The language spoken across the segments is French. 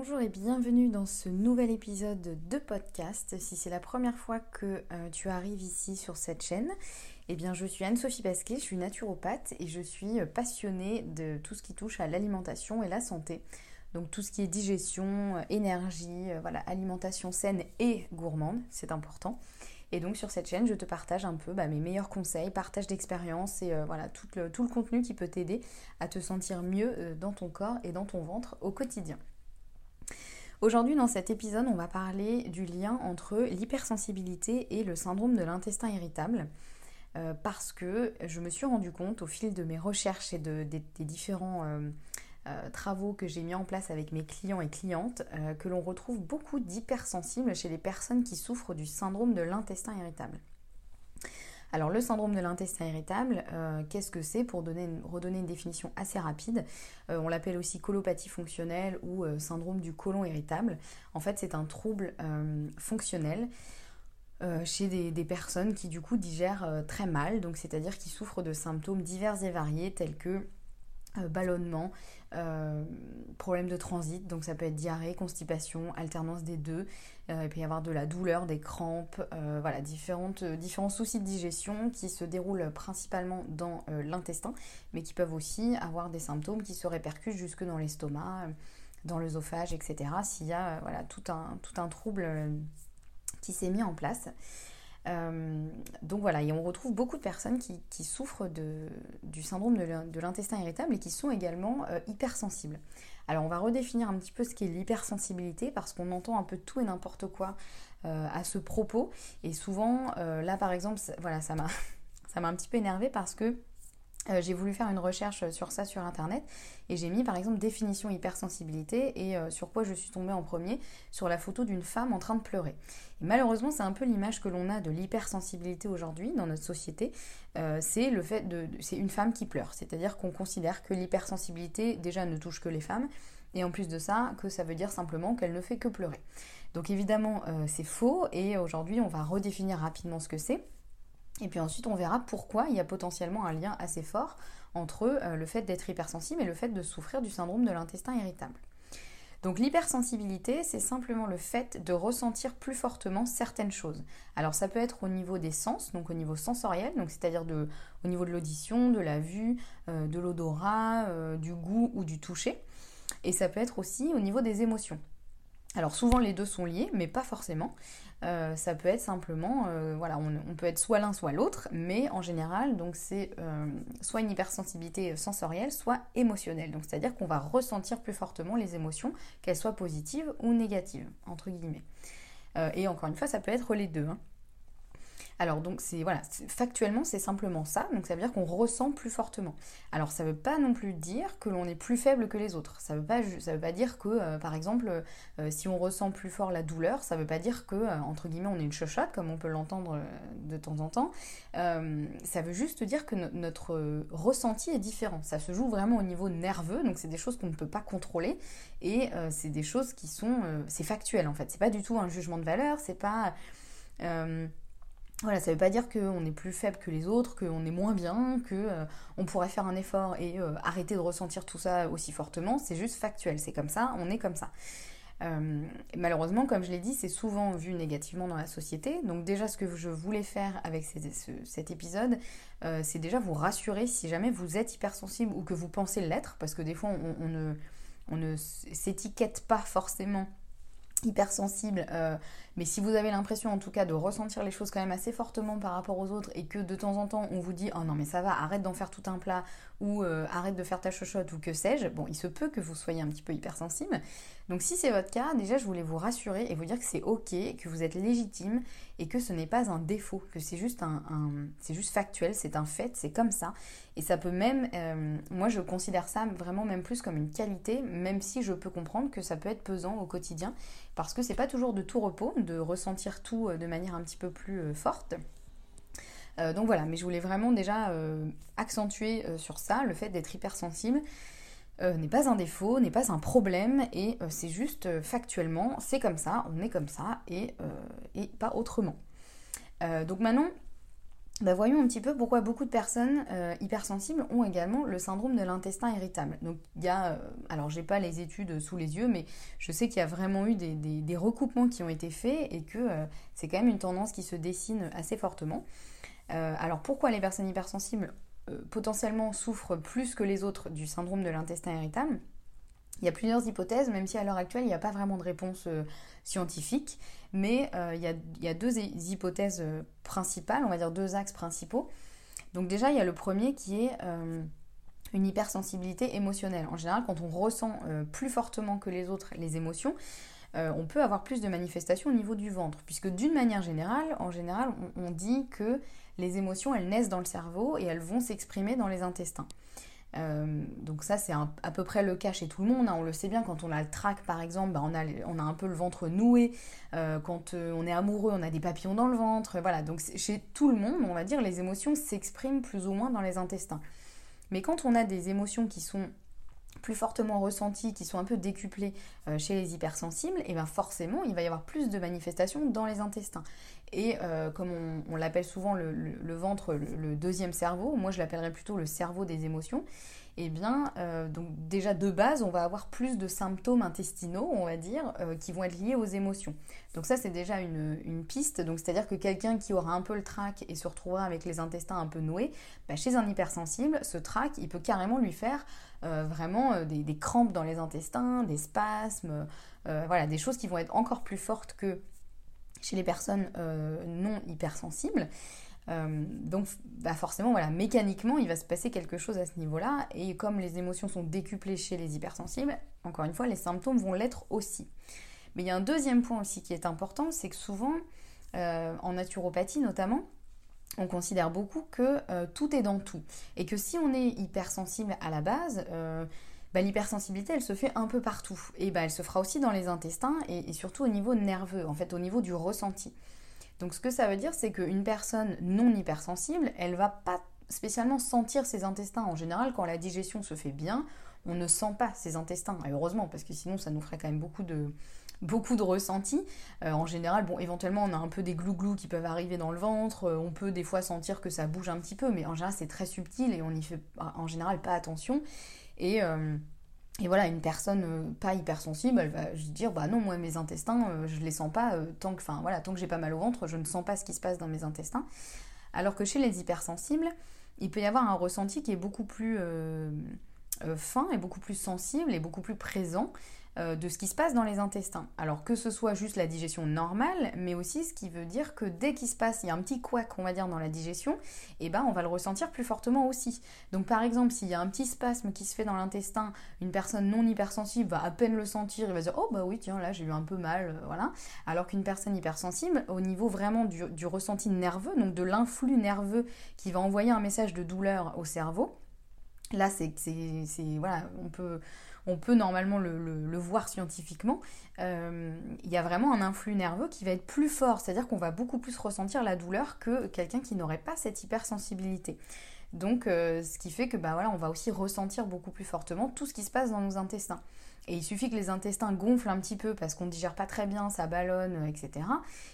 Bonjour et bienvenue dans ce nouvel épisode de podcast. Si c'est la première fois que euh, tu arrives ici sur cette chaîne, eh bien je suis Anne-Sophie Pasquet, je suis naturopathe et je suis passionnée de tout ce qui touche à l'alimentation et la santé. Donc tout ce qui est digestion, euh, énergie, euh, voilà, alimentation saine et gourmande, c'est important. Et donc sur cette chaîne, je te partage un peu bah, mes meilleurs conseils, partage d'expérience et voilà tout le, contenu qui peut t'aider à te sentir mieux dans ton corps et dans ton ventre au quotidien. Aujourd'hui, dans cet épisode, on va parler du lien entre l'hypersensibilité et le syndrome de l'intestin irritable. Euh, parce que je me suis rendu compte au fil de mes recherches et des, différents euh, euh, travaux que j'ai mis en place avec mes clients et clientes que l'on retrouve beaucoup d'hypersensibles chez les personnes qui souffrent du syndrome de l'intestin irritable. Alors le syndrome de l'intestin irritable, euh, qu'est-ce que c'est Pour redonner une définition assez rapide, euh, on l'appelle aussi colopathie fonctionnelle ou euh, syndrome du côlon irritable. En fait c'est un trouble fonctionnel chez des, personnes qui du coup digèrent très mal, donc c'est-à-dire qui souffrent de symptômes divers et variés tels que ballonnement, euh, problème de transit, donc ça peut être diarrhée, constipation, alternance des deux. Euh, il peut y avoir de la douleur, des crampes, euh, voilà, différentes, différents soucis de digestion qui se déroulent principalement dans l'intestin, mais qui peuvent aussi avoir des symptômes qui se répercutent jusque dans l'estomac, dans l'œsophage, etc. S'il y a voilà, tout, un, tout un trouble qui s'est mis en place. Euh, donc voilà, et on retrouve beaucoup de personnes qui, souffrent du syndrome de l'intestin irritable et qui sont également euh, hypersensibles. Alors on va redéfinir un petit peu ce qu'est l'hypersensibilité parce qu'on entend un peu tout et n'importe quoi euh, à ce propos. Et souvent, là par exemple, voilà, ça m'a un petit peu énervé parce que euh, j'ai voulu faire une recherche sur ça sur internet et j'ai mis par exemple définition hypersensibilité et euh, sur quoi je suis tombée en premier sur la photo d'une femme en train de pleurer. Malheureusement, c'est un peu l'image que l'on a de l'hypersensibilité aujourd'hui dans notre société. Euh, c'est le fait de, c'est une femme qui pleure, c'est-à-dire qu'on considère que l'hypersensibilité déjà ne touche que les femmes et en plus de ça que ça veut dire simplement qu'elle ne fait que pleurer. Donc évidemment, c'est faux et aujourd'hui, on va redéfinir rapidement ce que c'est. Et puis ensuite, on verra pourquoi il y a potentiellement un lien assez fort entre euh, le fait d'être hypersensible et le fait de souffrir du syndrome de l'intestin irritable. Donc l'hypersensibilité, c'est simplement le fait de ressentir plus fortement certaines choses. Alors ça peut être au niveau des sens, donc au niveau sensoriel, donc c'est-à-dire au niveau de l'audition, de la vue, euh, de l'odorat, euh, du goût ou du toucher. Et ça peut être aussi au niveau des émotions. Alors souvent les deux sont liés, mais pas forcément. Euh, ça peut être simplement, euh, voilà, on, peut être soit l'un soit l'autre, mais en général, donc c'est euh, soit une hypersensibilité sensorielle, soit émotionnelle. Donc c'est-à-dire qu'on va ressentir plus fortement les émotions, qu'elles soient positives ou négatives, entre guillemets. et encore une fois, ça peut être les deux. Hein. Alors donc c'est voilà, factuellement c'est simplement ça, donc ça veut dire qu'on ressent plus fortement. Alors ça veut pas non plus dire que l'on est plus faible que les autres. Ça veut pas ça veut pas dire que euh, par exemple euh, si on ressent plus fort la douleur, ça veut pas dire que euh, entre guillemets on est une chochotte comme on peut l'entendre de temps en temps. ça veut juste dire que notre ressenti est différent. Ça se joue vraiment au niveau nerveux, donc c'est des choses qu'on ne peut pas contrôler et c'est des choses qui sont c'est factuel en fait. C'est pas du tout un jugement de valeur, c'est pas voilà, ça ne veut pas dire qu'on est plus faible que les autres, qu'on est moins bien, qu'on euh, pourrait faire un effort et euh, arrêter de ressentir tout ça aussi fortement. C'est juste factuel, c'est comme ça, on est comme ça. Euh, malheureusement, comme je l'ai dit, c'est souvent vu négativement dans la société. Donc déjà, ce que je voulais faire avec cet épisode, c'est déjà vous rassurer si jamais vous êtes hypersensible ou que vous pensez l'être, parce que des fois, on, ne, on ne s'étiquette pas forcément hypersensible, euh, mais si vous avez l'impression en tout cas de ressentir les choses quand même assez fortement par rapport aux autres et que de temps en temps on vous dit oh non mais ça va, arrête d'en faire tout un plat ou euh, arrête de faire ta chochotte ou que sais-je, bon il se peut que vous soyez un petit peu hypersensible. Donc si c'est votre cas, déjà je voulais vous rassurer et vous dire que c'est ok, que vous êtes légitime et que ce n'est pas un défaut, que c'est juste un, c'est juste factuel, c'est un fait, c'est comme ça. Et ça peut même, euh, moi je considère ça vraiment même plus comme une qualité, même si je peux comprendre que ça peut être pesant au quotidien parce que c'est pas toujours de tout repos de ressentir tout euh, de manière un petit peu plus euh, forte. Donc voilà, mais je voulais vraiment déjà accentuer sur ça, le fait d'être hypersensible. N'est pas un défaut, n'est pas un problème, et c'est juste factuellement, c'est comme ça, on est comme ça, et, pas autrement. donc maintenant, bah, voyons un petit peu pourquoi beaucoup de personnes euh, hypersensibles ont également le syndrome de l'intestin irritable. Donc il y a, euh, alors j'ai pas les études sous les yeux, mais je sais qu'il y a vraiment eu des, recoupements qui ont été faits et que euh, c'est quand même une tendance qui se dessine assez fortement. alors pourquoi les personnes hypersensibles potentiellement souffrent plus que les autres du syndrome de l'intestin irritable il y a plusieurs hypothèses, même si à l'heure actuelle, il n'y a pas vraiment de réponse euh, scientifique, mais euh, il, y a, deux hypothèses euh, principales, on va dire deux axes principaux. Donc déjà, il y a le premier qui est une hypersensibilité émotionnelle. En général, quand on ressent plus fortement que les autres les émotions, on peut avoir plus de manifestations au niveau du ventre, puisque d'une manière générale, en général, on, dit que les émotions, elles naissent dans le cerveau et elles vont s'exprimer dans les intestins. Euh, donc ça c'est à peu près le cas chez tout le monde, hein. on le sait bien quand on a le trac par exemple, bah, on, a, un peu le ventre noué, euh, quand euh, on est amoureux on a des papillons dans le ventre, voilà, donc chez tout le monde on va dire les émotions s'expriment plus ou moins dans les intestins. Mais quand on a des émotions qui sont plus fortement ressenties, qui sont un peu décuplées chez les hypersensibles, et bien forcément il va y avoir plus de manifestations dans les intestins. Et euh, comme on, l'appelle souvent le, ventre, le, deuxième cerveau, moi je l'appellerais plutôt le cerveau des émotions, eh bien, euh, déjà de base, on va avoir plus de symptômes intestinaux, on va dire, euh, qui vont être liés aux émotions. Donc ça, c'est déjà une, piste. Donc c'est-à-dire que quelqu'un qui aura un peu le trac et se retrouvera avec les intestins un peu noués, bah, chez un hypersensible, ce trac, il peut carrément lui faire vraiment des, des, crampes dans les intestins, des spasmes, voilà, des choses qui vont être encore plus fortes que chez les personnes euh, non hypersensibles. Euh, donc bah forcément, voilà, mécaniquement, il va se passer quelque chose à ce niveau-là. Et comme les émotions sont décuplées chez les hypersensibles, encore une fois, les symptômes vont l'être aussi. Mais il y a un deuxième point aussi qui est important, c'est que souvent, euh, en naturopathie notamment, on considère beaucoup que tout est dans tout. Et que si on est hypersensible à la base, bah, l'hypersensibilité, elle se fait un peu partout. Et bah, elle se fera aussi dans les intestins et, surtout au niveau nerveux, en fait, au niveau du ressenti. Donc ce que ça veut dire, c'est qu'une personne non hypersensible, elle va pas spécialement sentir ses intestins. En général, quand la digestion se fait bien, on ne sent pas ses intestins. Et heureusement, parce que sinon, ça nous ferait quand même beaucoup de, beaucoup de ressentis. Euh, en général, bon, éventuellement, on a un peu des glouglous qui peuvent arriver dans le ventre. Euh, on peut des fois sentir que ça bouge un petit peu, mais en général, c'est très subtil et on n'y fait en général pas attention. Et, euh, et voilà, une personne euh, pas hypersensible, elle va dire bah non, moi mes intestins, euh, je les sens pas tant que, enfin voilà, tant que j'ai pas mal au ventre, je ne sens pas ce qui se passe dans mes intestins. Alors que chez les hypersensibles, il peut y avoir un ressenti qui est beaucoup plus fin et beaucoup plus sensible et beaucoup plus présent euh, de ce qui se passe dans les intestins. Alors que ce soit juste la digestion normale, mais aussi ce qui veut dire que dès qu'il se passe, il y a un petit couac, on va dire, dans la digestion, et eh ben on va le ressentir plus fortement aussi. Donc par exemple, s'il y a un petit spasme qui se fait dans l'intestin, une personne non hypersensible va à peine le sentir, il va dire oh bah oui tiens là j'ai eu un peu mal, euh, voilà. Alors qu'une personne hypersensible, au niveau vraiment du, du ressenti nerveux, donc de l'influx nerveux qui va envoyer un message de douleur au cerveau, là c'est voilà on peut on peut normalement le, voir scientifiquement, euh, il y a vraiment un influx nerveux qui va être plus fort, c'est-à-dire qu'on va beaucoup plus ressentir la douleur que quelqu'un qui n'aurait pas cette hypersensibilité. Donc, euh, ce qui fait que bah, voilà, on va aussi ressentir beaucoup plus fortement tout ce qui se passe dans nos intestins. Et il suffit que les intestins gonflent un petit peu parce qu'on ne digère pas très bien, ça ballonne, etc.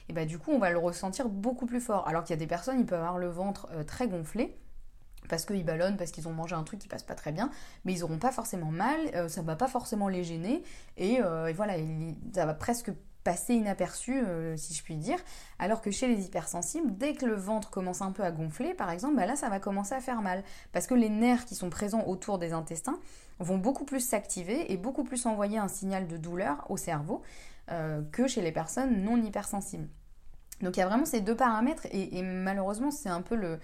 Et bah du coup, on va le ressentir beaucoup plus fort. Alors qu'il y a des personnes, ils peuvent avoir le ventre euh, très gonflé parce qu'ils ballonnent, parce qu'ils ont mangé un truc qui passe pas très bien, mais ils n'auront pas forcément mal, euh, ça va pas forcément les gêner, et, euh, voilà, ça va presque passer inaperçu, euh, si je puis dire, alors que chez les hypersensibles, dès que le ventre commence un peu à gonfler, par exemple, bah là, ça va commencer à faire mal, parce que les nerfs qui sont présents autour des intestins vont beaucoup plus s'activer et beaucoup plus envoyer un signal de douleur au cerveau, que chez les personnes non hypersensibles. Donc il y a vraiment ces deux paramètres et malheureusement c'est un peu le,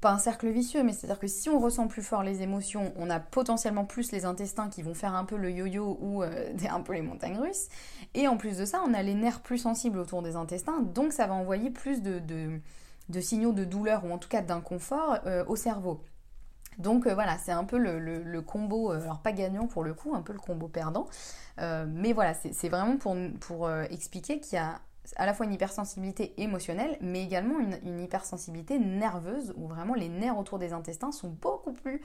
pas un cercle vicieux, mais c'est-à-dire que si on ressent plus fort les émotions, on a potentiellement plus les intestins qui vont faire un peu le yo-yo ou euh, un peu les montagnes russes. Et en plus de ça, on a les nerfs plus sensibles autour des intestins, donc ça va envoyer plus de, signaux de douleur ou en tout cas d'inconfort euh, au cerveau. Donc euh, voilà, c'est un peu le, combo, alors pas gagnant pour le coup, un peu le combo perdant. mais voilà, c'est vraiment pour, pour expliquer qu'il y a à la fois une hypersensibilité émotionnelle, mais également une, hypersensibilité nerveuse, où vraiment les nerfs autour des intestins sont beaucoup plus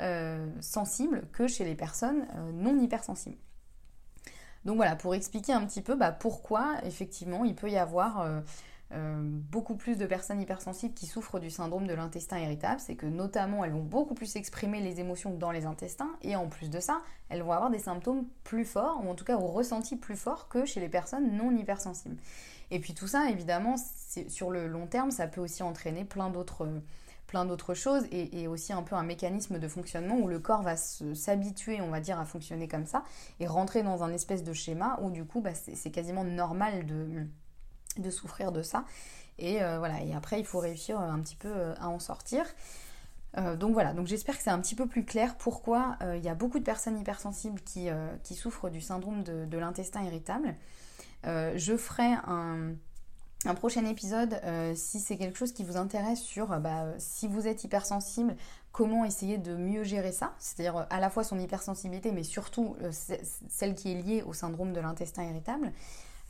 euh, sensibles que chez les personnes euh, non hypersensibles. Donc voilà, pour expliquer un petit peu bah, pourquoi effectivement il peut y avoir euh, beaucoup plus de personnes hypersensibles qui souffrent du syndrome de l'intestin irritable, c'est que notamment elles vont beaucoup plus exprimer les émotions dans les intestins et en plus de ça, elles vont avoir des symptômes plus forts ou en tout cas au ressenti plus fort que chez les personnes non hypersensibles. Et puis tout ça, évidemment, sur le long terme, ça peut aussi entraîner plein d'autres plein d'autres choses et, aussi un peu un mécanisme de fonctionnement où le corps va s'habituer, on va dire, à fonctionner comme ça et rentrer dans un espèce de schéma où du coup, bah, c'est quasiment normal de de souffrir de ça. Et euh, voilà, et après il faut réussir un petit peu euh, à en sortir. Euh, donc voilà, donc j'espère que c'est un petit peu plus clair pourquoi il y a beaucoup de personnes hypersensibles qui, souffrent du syndrome de, l'intestin irritable. je ferai un, un prochain épisode si c'est quelque chose qui vous intéresse sur bah, si vous êtes hypersensible, comment essayer de mieux gérer ça, c'est-à-dire à la fois son hypersensibilité mais surtout celle qui est liée au syndrome de l'intestin irritable.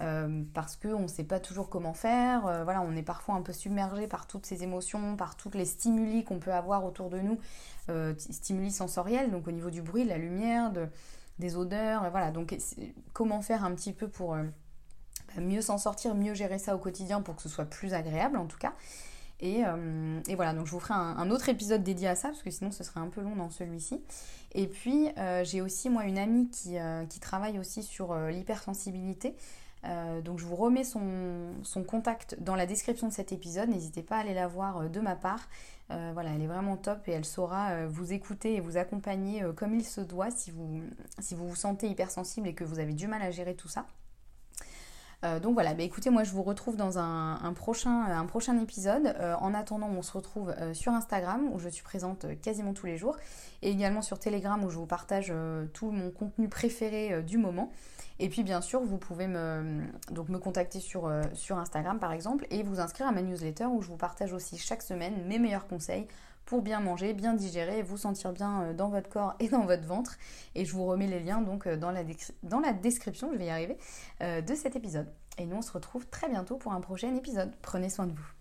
Euh, parce qu'on ne sait pas toujours comment faire. Euh, voilà, on est parfois un peu submergé par toutes ces émotions, par toutes les stimuli qu'on peut avoir autour de nous, euh, stimuli sensoriels, donc au niveau du bruit, de la lumière, des odeurs. voilà, donc comment faire un petit peu pour bah, mieux s'en sortir, mieux gérer ça au quotidien pour que ce soit plus agréable en tout cas. Et, voilà, donc je vous ferai un, autre épisode dédié à ça, parce que sinon ce serait un peu long dans celui-ci. Et puis j'ai aussi moi une amie qui, qui travaille aussi sur l'hypersensibilité. Euh, donc je vous remets son, contact dans la description de cet épisode. N'hésitez pas à aller la voir euh, de ma part. Euh, voilà, elle est vraiment top et elle saura vous écouter et vous accompagner comme il se doit si vous, si vous vous sentez hypersensible et que vous avez du mal à gérer tout ça. Donc voilà, bah écoutez, moi je vous retrouve dans un, prochain, un prochain, épisode. en attendant, on se retrouve sur Instagram où je suis présente quasiment tous les jours et également sur Telegram où je vous partage tout mon contenu préféré du moment. Et puis bien sûr, vous pouvez me, donc me contacter sur, euh, sur Instagram par exemple et vous inscrire à ma newsletter où je vous partage aussi chaque semaine mes meilleurs conseils pour bien manger, bien digérer, vous sentir bien euh, dans votre corps et dans votre ventre. Et je vous remets les liens donc euh, dans la, dans la description, je vais y arriver, de cet épisode. Et nous on se retrouve très bientôt pour un prochain épisode. Prenez soin de vous.